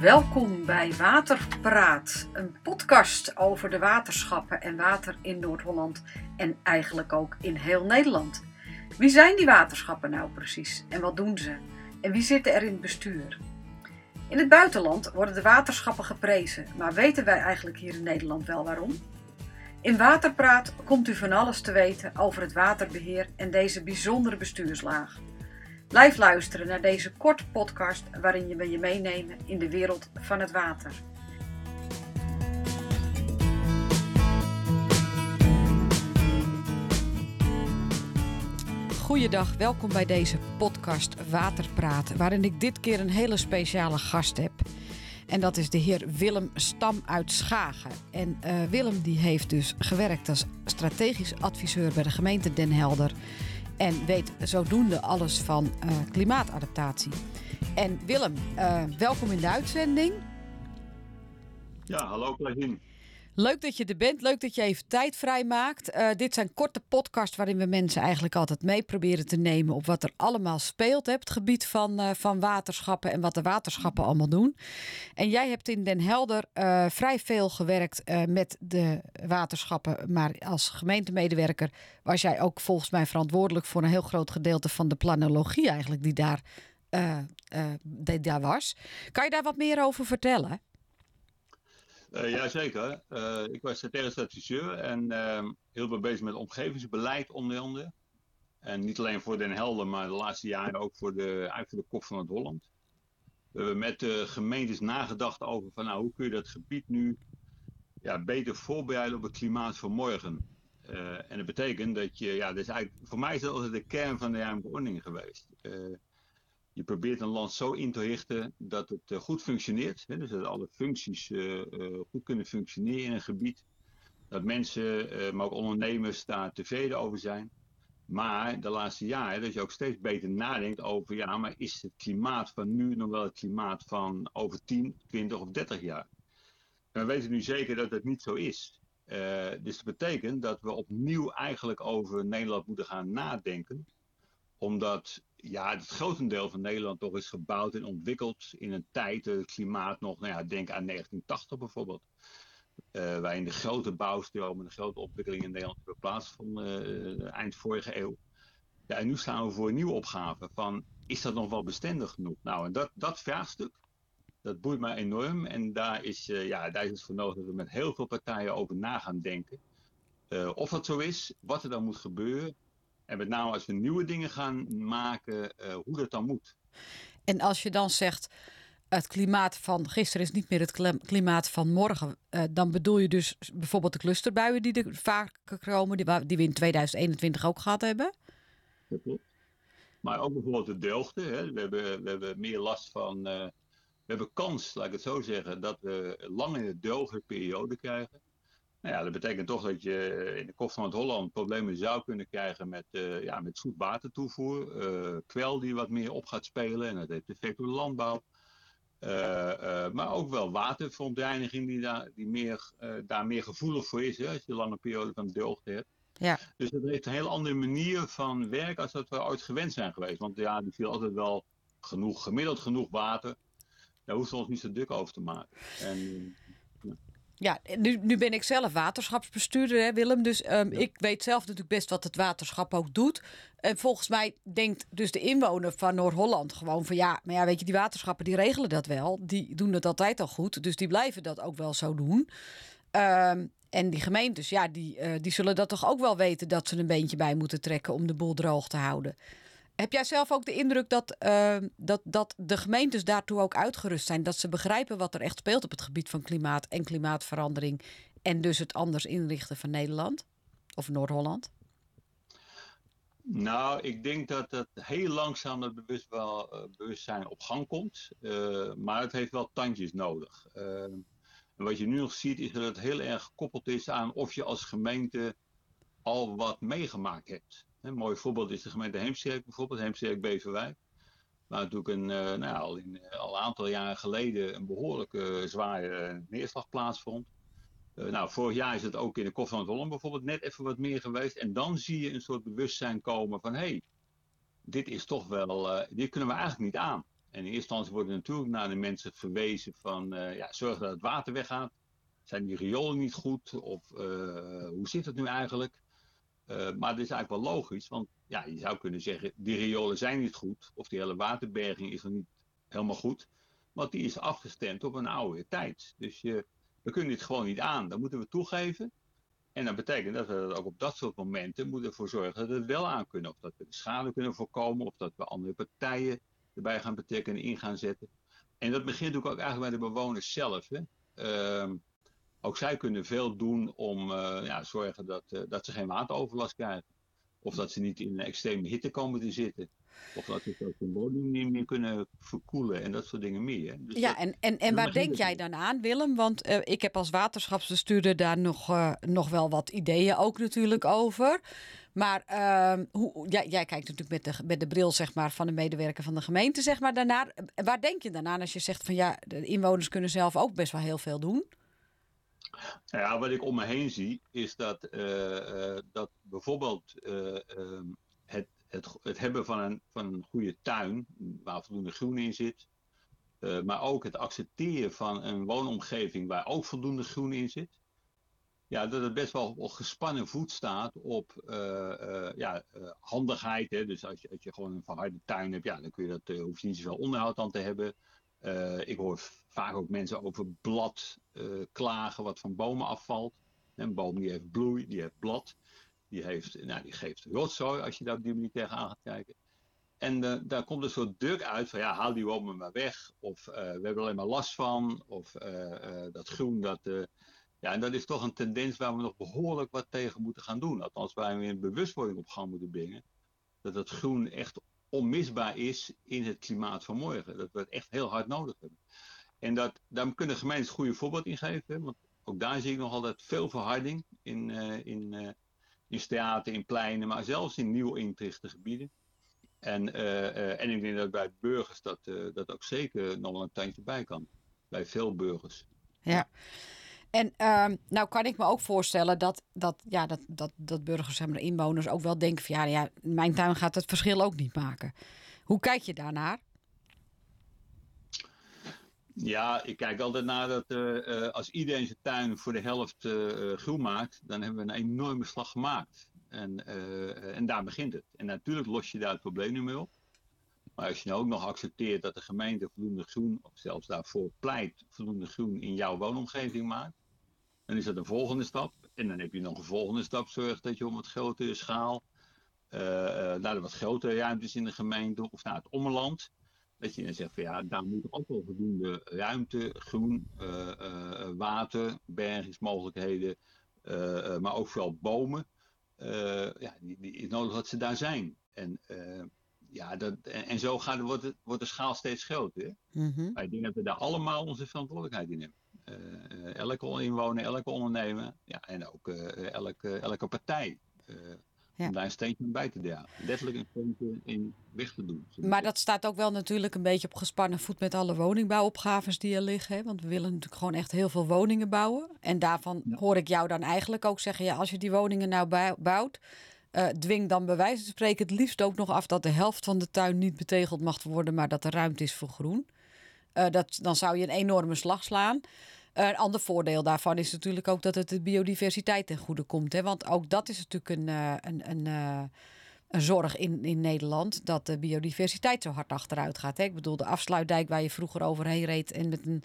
Welkom bij Waterpraat, een podcast over de waterschappen en water in Noord-Holland en eigenlijk ook in heel Nederland. Wie zijn die waterschappen nou precies en wat doen ze? En wie zitten er in het bestuur? In het buitenland worden de waterschappen geprezen, maar weten wij eigenlijk hier in Nederland wel waarom? In Waterpraat komt u van alles te weten over het waterbeheer en deze bijzondere bestuurslaag. Blijf luisteren naar deze korte podcast waarin we je meenemen in de wereld van het water. Goeiedag, welkom bij deze podcast Waterpraat, waarin ik dit keer een hele speciale gast heb. En dat is de heer Willem Stam uit Schagen. En uh, Willem die heeft dus gewerkt als strategisch adviseur bij de gemeente Den Helder en weet zodoende alles van uh, klimaatadaptatie. En Willem, uh, welkom in de uitzending. Ja, hallo Claudine. Leuk dat je er bent. Leuk dat je even tijd vrijmaakt. Uh, dit zijn korte podcasts waarin we mensen eigenlijk altijd mee proberen te nemen op wat er allemaal speelt op het gebied van, uh, van waterschappen en wat de waterschappen allemaal doen. En jij hebt in Den Helder uh, vrij veel gewerkt met de waterschappen, maar als gemeentemedewerker was jij ook volgens mij verantwoordelijk voor een heel groot gedeelte van de planologie eigenlijk die daar, die daar was. Kan je daar wat meer over vertellen? Uh, Jazeker. Uh, ik was strategisch adviseur en uh, heel veel bezig met omgevingsbeleid onder andere. En niet alleen voor Den Helder, maar de laatste jaren ook voor de, de kop van het Holland. We hebben met de gemeentes nagedacht over van nou, hoe kun je dat gebied nu ja, beter voorbereiden op het klimaat van morgen. en dat betekent dat je, ja, dat is eigenlijk, voor mij is dat altijd de kern van de ruimte ordening geweest je probeert een land zo in te richten dat het uh, goed functioneert. Hè, dus dat alle functies uh, uh, goed kunnen functioneren in een gebied. Dat mensen, maar ook ondernemers daar tevreden over zijn. Maar de laatste jaren dat je ook steeds beter nadenkt over, ja, maar is het klimaat van nu nog wel het klimaat van over 10, 20 of 30 jaar? En we weten nu zeker dat dat niet zo is. dus dat betekent dat we opnieuw eigenlijk over Nederland moeten gaan nadenken omdat ja, het grotendeel van Nederland toch is gebouwd en ontwikkeld in een tijd, het klimaat nog, nou ja, denk aan 1980 bijvoorbeeld. Uh, waarin de grote bouwstromen, de grote ontwikkelingen in Nederland hebben plaatsgevonden uh, eind vorige eeuw. Ja, en nu staan we voor een nieuwe opgave van, is dat nog wel bestendig genoeg? Nou, en dat, dat vraagstuk, dat boeit mij enorm. En daar is, uh, ja, daar is het voor nodig dat we met heel veel partijen over na gaan denken. of dat zo is, wat er dan moet gebeuren en met name als we nieuwe dingen gaan maken, uh, hoe dat dan moet. En als je dan zegt, het klimaat van gisteren is niet meer het klimaat van morgen. Uh, dan bedoel je dus bijvoorbeeld de clusterbuien die er vaker komen, die, die we in 2021 ook gehad hebben? Dat klopt. Maar ook bijvoorbeeld de droogte. Hè. We, hebben, we hebben meer last van. Uh, we hebben kans, laat ik het zo zeggen, dat we lang in de droge periode krijgen. Nou ja, dat betekent toch dat je in de kop van het Holland problemen zou kunnen krijgen met, uh, ja, met zoetwatertoevoer. Uh, kwel die wat meer op gaat spelen en dat heeft effect op de landbouw. Uh, maar ook wel waterverontreiniging die, daar, die meer, daar meer gevoelig voor is, hè, als je een lange periode van droogte hebt. Ja. Dus dat heeft een heel andere manier van werken als dat we ooit gewend zijn geweest. Want ja, die viel altijd wel genoeg, gemiddeld genoeg water. Daar hoeven we ons niet zo druk over te maken. En, ja, nu, nu ben ik zelf waterschapsbestuurder, hè, Willem. Dus um, ja. ik weet zelf natuurlijk best wat het waterschap ook doet. En volgens mij denkt dus de inwoner van Noord-Holland gewoon van ja, maar ja, weet je, die waterschappen die regelen dat wel. Die doen het altijd al goed, dus die blijven dat ook wel zo doen. Um, en die gemeentes, ja, die, uh, die zullen dat toch ook wel weten dat ze een beentje bij moeten trekken om de boel droog te houden. Heb jij zelf ook de indruk dat, uh, dat, dat de gemeentes daartoe ook uitgerust zijn? Dat ze begrijpen wat er echt speelt op het gebied van klimaat en klimaatverandering. En dus het anders inrichten van Nederland of Noord-Holland? Nou, ik denk dat het heel langzaam het bewust wel, uh, bewustzijn op gang komt. Uh, maar het heeft wel tandjes nodig. Uh, en wat je nu nog ziet is dat het heel erg gekoppeld is aan of je als gemeente al wat meegemaakt hebt. Een mooi voorbeeld is de gemeente Heemsterk bijvoorbeeld, Heemsterk Beverwijk. Waar natuurlijk een, uh, nou, al, in, uh, al een aantal jaren geleden een behoorlijke uh, zware neerslag plaatsvond. nou, vorig jaar is het ook in de Kof van Holland bijvoorbeeld net even wat meer geweest. En dan zie je een soort bewustzijn komen van hé, hey, dit is toch wel, dit kunnen we eigenlijk niet aan. En in eerste instantie worden natuurlijk naar de mensen verwezen van ja, zorg dat het water weggaat. Zijn die riolen niet goed? Of hoe zit het nu eigenlijk? Uh, maar dat is eigenlijk wel logisch, want ja, je zou kunnen zeggen, die riolen zijn niet goed. Of die hele waterberging is nog niet helemaal goed. Want die is afgestemd op een oude tijd. Dus je, we kunnen dit gewoon niet aan. Dat moeten we toegeven. En dat betekent dat we ook op dat soort momenten moeten ervoor zorgen dat we het wel aan kunnen. Of dat we de schade kunnen voorkomen, of dat we andere partijen erbij gaan betekenen in gaan zetten. En dat begint ook eigenlijk bij de bewoners zelf. Hè. Uh, ook zij kunnen veel doen om uh, ja, zorgen dat, uh, dat ze geen wateroverlast krijgen. Of dat ze niet in een extreme hitte komen te zitten. Of dat ze ook hun woning niet meer kunnen verkoelen en dat soort dingen meer. Dus ja, dat, en, en, en waar denk jij dan aan, Willem? Want uh, ik heb als waterschapsbestuurder daar nog, uh, nog wel wat ideeën ook natuurlijk over. Maar uh, hoe, ja, jij kijkt natuurlijk met de, met de bril zeg maar, van de medewerker van de gemeente zeg maar, daarnaar. Waar denk je dan aan als je zegt van ja, de inwoners kunnen zelf ook best wel heel veel doen? Ja, wat ik om me heen zie, is dat, uh, uh, dat bijvoorbeeld uh, het, het, het hebben van een, van een goede tuin, waar voldoende groen in zit, maar ook het accepteren van een woonomgeving waar ook voldoende groen in zit, ja, dat het best wel op gespannen voet staat op ja, handigheid. Hè? Dus als je, als je gewoon een verharde tuin hebt, ja, dan kun je dat, hoef je niet zoveel onderhoud aan te hebben. Ik hoor vaak ook mensen over blad uh, klagen wat van bomen afvalt. Een boom die heeft bloei, die heeft blad. Die, heeft, nou, die geeft rotzooi als je daar op die manier tegenaan gaat kijken. En uh, daar komt een soort druk uit van ja, haal die bomen maar weg. Of we hebben er alleen maar last van. Of dat groen, dat... ja, en dat is toch een tendens waar we nog behoorlijk wat tegen moeten gaan doen. Althans, waar we een bewustwording op gang moeten brengen. Dat het groen echt onmisbaar is in het klimaat van morgen. Dat we het echt heel hard nodig hebben. En dat, daar kunnen gemeentes goede voorbeeld in geven. Want ook daar zie ik nog altijd veel verharding in, uh, in, uh, in straten, in pleinen, maar zelfs in nieuw intrichte gebieden. En, uh, en ik denk dat bij burgers dat, dat ook zeker nog wel een tandje bij kan. Bij veel burgers. Ja. En uh, nou kan ik me ook voorstellen dat, dat, ja, dat, dat, dat burgers, maar, inwoners ook wel denken van ja, ja, mijn tuin gaat het verschil ook niet maken. Hoe kijk je daarnaar? Ja, ik kijk altijd naar dat uh, uh, als iedereen zijn tuin voor de helft uh, groen maakt, dan hebben we een enorme slag gemaakt. En, en daar begint het. En natuurlijk los je daar het probleem niet mee op. Maar als je nou ook nog accepteert dat de gemeente voldoende groen, of zelfs daarvoor pleit, voldoende groen in jouw woonomgeving maakt, dan is dat een volgende stap. En dan heb je nog een volgende stap, zorg dat je om wat grotere schaal, naar de wat grotere ruimtes in de gemeente of naar het ommeland, dat je dan zegt van ja, daar moet ook wel voldoende ruimte, groen, uh, uh, water, bergingsmogelijkheden, maar ook vooral bomen. ja, die, die is nodig dat ze daar zijn. En ja, dat, en, en, zo gaat, wordt, het, wordt de schaal steeds groter. Mm -hmm. Maar ik denk dat we daar allemaal onze verantwoordelijkheid in hebben. Elke inwoner, elke ondernemer ja, en ook elke, elke partij. Ja. Om daar een steentje bij te dragen. Letterlijk een steentje in weg te doen. Maar dat staat ook wel natuurlijk een beetje op gespannen voet met alle woningbouwopgaves die er liggen. Hè? Want we willen natuurlijk gewoon echt heel veel woningen bouwen. En daarvan ja. hoor ik jou dan eigenlijk ook zeggen: ja, als je die woningen nou bouwt uh, dwing dan bij wijze van spreken het liefst ook nog af dat de helft van de tuin niet betegeld mag worden, maar dat er ruimte is voor groen. Uh, dat, dan zou je een enorme slag slaan. Een ander voordeel daarvan is natuurlijk ook dat het de biodiversiteit ten goede komt. Hè? Want ook dat is natuurlijk een, een, een, een zorg in, in Nederland, dat de biodiversiteit zo hard achteruit gaat. Hè? Ik bedoel, de afsluitdijk waar je vroeger overheen reed en met een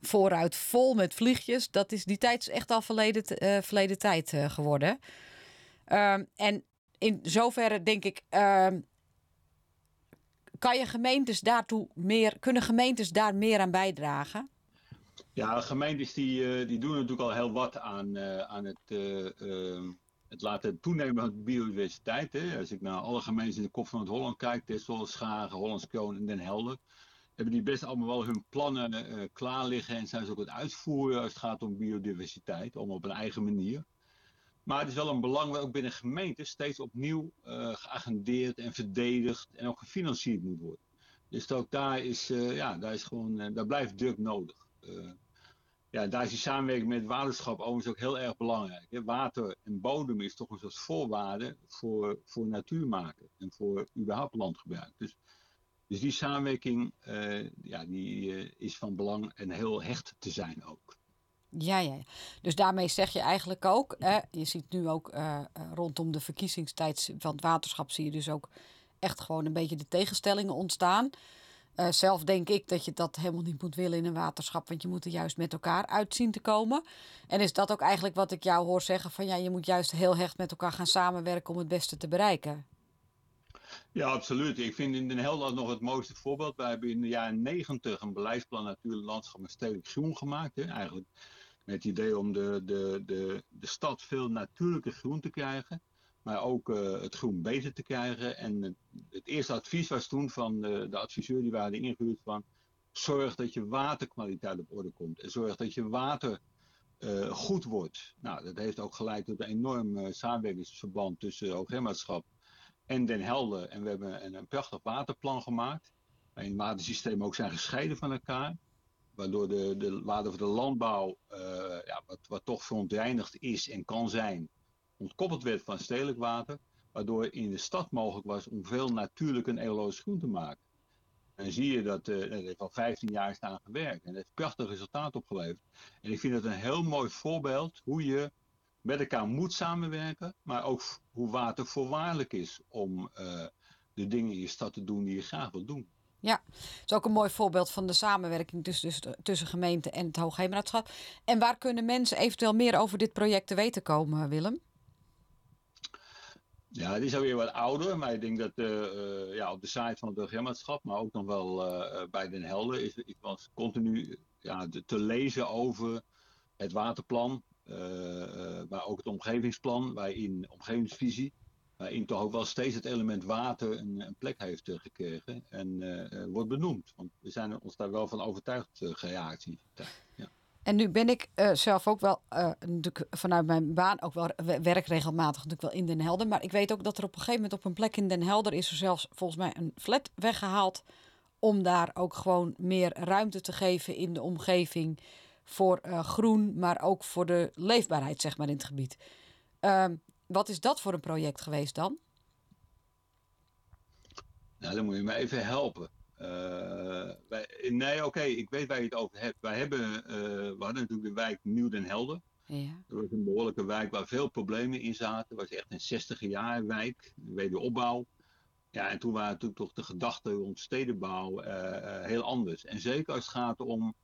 vooruit vol met vliegjes, dat is die tijd is echt al verleden, verleden tijd geworden. Um, en in zoverre denk ik, um, kan je gemeentes daartoe meer, kunnen gemeentes daar meer aan bijdragen? Ja, gemeentes die, uh, die doen natuurlijk al heel wat aan, uh, aan het, uh, het laten toenemen van de biodiversiteit. Hè. Als ik naar alle gemeentes in de kop van het Holland kijk, Texel, Schagen, Hollands Kroon en Den Helder, hebben die best allemaal wel hun plannen klaar liggen en zijn ze ook het uitvoeren als het gaat om biodiversiteit, om op een eigen manier. Maar het is wel een belang dat ook binnen gemeenten steeds opnieuw uh, geagendeerd en verdedigd en ook gefinancierd moet worden. Dus ook daar is, ja, daar is gewoon, daar blijft druk nodig. Ja, daar is die samenwerking met waterschap overigens ook heel erg belangrijk. Hè. Water en bodem is toch een soort voorwaarde voor, voor natuur maken en voor überhaupt landgebruik. Dus Dus die samenwerking ja, die, is van belang en heel hecht te zijn ook. Ja, ja. Dus daarmee zeg je eigenlijk ook, hè, je ziet nu ook uh, rondom de verkiezingstijd van het waterschap, zie je dus ook echt gewoon een beetje de tegenstellingen ontstaan. Uh, zelf denk ik dat je dat helemaal niet moet willen in een waterschap, want je moet er juist met elkaar uitzien te komen. En is dat ook eigenlijk wat ik jou hoor zeggen: van ja, je moet juist heel hecht met elkaar gaan samenwerken om het beste te bereiken? Ja, absoluut. Ik vind in Den Helder nog het mooiste voorbeeld. Wij hebben in de jaren negentig een beleidsplan natuurlijk landschap en stedelijk groen gemaakt. Hè. Eigenlijk met het idee om de, de, de, de stad veel natuurlijker groen te krijgen. Maar ook uh, het groen beter te krijgen. En het, eerste advies was toen van de, de adviseur die waren ingehuurd van... Zorg dat je waterkwaliteit op orde komt. En zorg dat je water uh, goed wordt. Nou, dat heeft ook geleid tot een enorm samenwerkingsverband tussen Hoogheemmaatschap en Den Helder. En we hebben een, prachtig waterplan gemaakt. Waarin watersystemen ook zijn gescheiden van elkaar waardoor de, de waarde van de landbouw, ja, wat, wat toch verontreinigd is en kan zijn, ontkoppeld werd van stedelijk water. Waardoor in de stad mogelijk was om veel natuurlijk en ecologisch groen te maken. En zie je dat, dat heeft al 15 jaar staan gewerkt. En dat heeft prachtig resultaat opgeleverd. En ik vind het een heel mooi voorbeeld hoe je met elkaar moet samenwerken. Maar ook hoe water voorwaardelijk is om uh, de dingen in je stad te doen die je graag wilt doen. Ja, dat is ook een mooi voorbeeld van de samenwerking tussen, tussen gemeente en het Hoogheemraadschap. En waar kunnen mensen eventueel meer over dit project te weten komen, Willem? Ja, die is alweer wat ouder, maar ik denk dat uh, ja, op de site van het Hoogheemraadschap, maar ook nog wel uh, bij Den Helder, is, is was continu ja, te lezen over het waterplan, maar ook het omgevingsplan, waarin omgevingsvisie waarin toch ook wel steeds het element water een, een plek heeft gekregen en wordt benoemd. Want we zijn ons daar wel van overtuigd geraakt in die tijd. Ja. En nu ben ik zelf ook wel, natuurlijk vanuit mijn baan, ook wel werk regelmatig natuurlijk wel in Den Helder. Maar ik weet ook dat er op een gegeven moment op een plek in Den Helder is er zelfs volgens mij een flat weggehaald. Om daar ook gewoon meer ruimte te geven in de omgeving voor groen, maar ook voor de leefbaarheid zeg maar in het gebied. Ehm, wat is dat voor een project geweest dan? Nou, dan moet je me even helpen. Wij, nee, oké, ik weet waar je het over hebt. Wij hebben, uh, we hadden natuurlijk de wijk Nieuw den Helder. Ja. Dat was een behoorlijke wijk waar veel problemen in zaten. Het was echt een 60 jaar wijk, wederopbouw. Ja, en toen waren natuurlijk toch de gedachten rond stedenbouw uh, heel anders. En zeker als het gaat om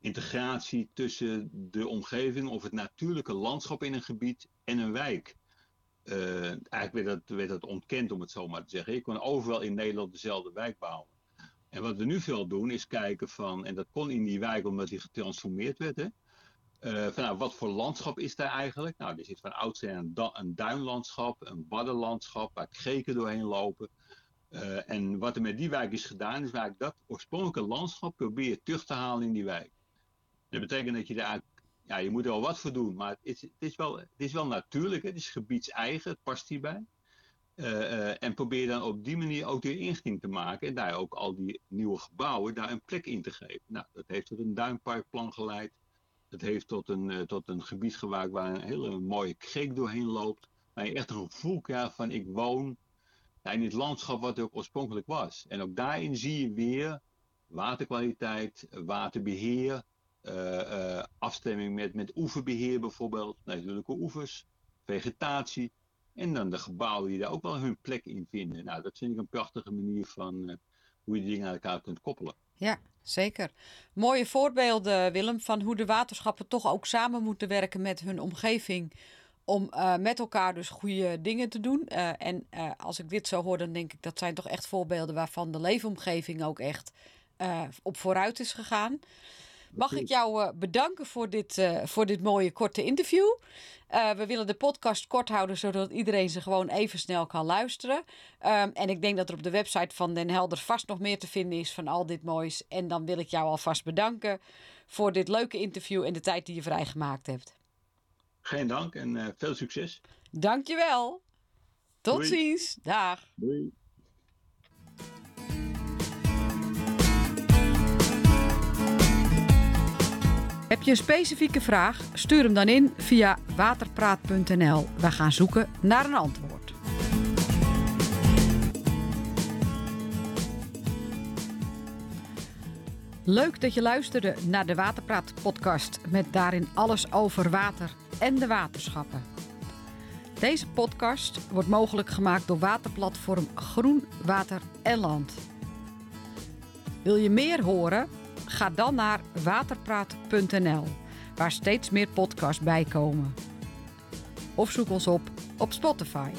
integratie tussen de omgeving of het natuurlijke landschap in een gebied en een wijk. Uh, eigenlijk werd dat, werd dat ontkend, om het zo maar te zeggen. Je kon overal in Nederland dezelfde wijk bouwen. En wat we nu veel doen, is kijken van, en dat kon in die wijk omdat die getransformeerd werd, hè, uh, van, nou, wat voor landschap is daar eigenlijk? Nou, er zit van oudsher een, een duinlandschap, een waddenlandschap, waar geken doorheen lopen. Uh, en wat er met die wijk is gedaan, is eigenlijk dat oorspronkelijke landschap probeer terug te halen in die wijk. Dat betekent dat je daar ja, je moet er wel wat voor doen, maar het is, het is, wel, het is wel natuurlijk. Het is gebiedseigen, het past hierbij. Uh, uh, en probeer dan op die manier ook de inrichting te maken. En daar ook al die nieuwe gebouwen daar een plek in te geven. Nou, dat heeft tot een duinparkplan geleid. Dat heeft tot een, uh, tot een gebied gemaakt waar een hele mooie kreek doorheen loopt. Waar je echt een gevoel krijgt van ik woon ja, in het landschap wat er ook oorspronkelijk was. En ook daarin zie je weer waterkwaliteit, waterbeheer, afstemming met, met oeverbeheer bijvoorbeeld, natuurlijke oevers, vegetatie. En dan de gebouwen die daar ook wel hun plek in vinden. Nou, dat vind ik een prachtige manier van uh, hoe je dingen aan elkaar kunt koppelen. Ja, zeker. Mooie voorbeelden, Willem, van hoe de waterschappen toch ook samen moeten werken met hun omgeving. Om uh, met elkaar dus goede dingen te doen. Uh, en als ik dit zo hoor, dan denk ik dat zijn toch echt voorbeelden waarvan de leefomgeving ook echt op vooruit is gegaan. Mag ik jou uh, bedanken voor dit, uh, voor dit mooie korte interview. Uh, we willen de podcast kort houden, zodat iedereen ze gewoon even snel kan luisteren. Um, en ik denk dat er op de website van Den Helder vast nog meer te vinden is van al dit moois. En dan wil ik jou alvast bedanken voor dit leuke interview en de tijd die je vrijgemaakt hebt. Geen dank en veel succes. Dankjewel. Tot Doei. ziens. Dag. Doei. Heb je een specifieke vraag? Stuur hem dan in via waterpraat.nl. We gaan zoeken naar een antwoord. Leuk dat je luisterde naar de Waterpraat podcast met daarin alles over water en de waterschappen. Deze podcast wordt mogelijk gemaakt door waterplatform Groen Water en Land. Wil je meer horen? Ga dan naar waterpraat.nl, waar steeds meer podcasts bij komen. Of zoek ons op op Spotify.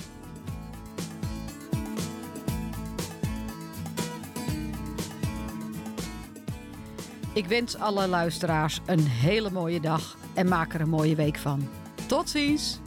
Ik wens alle luisteraars een hele mooie dag en maak er een mooie week van. Tot ziens!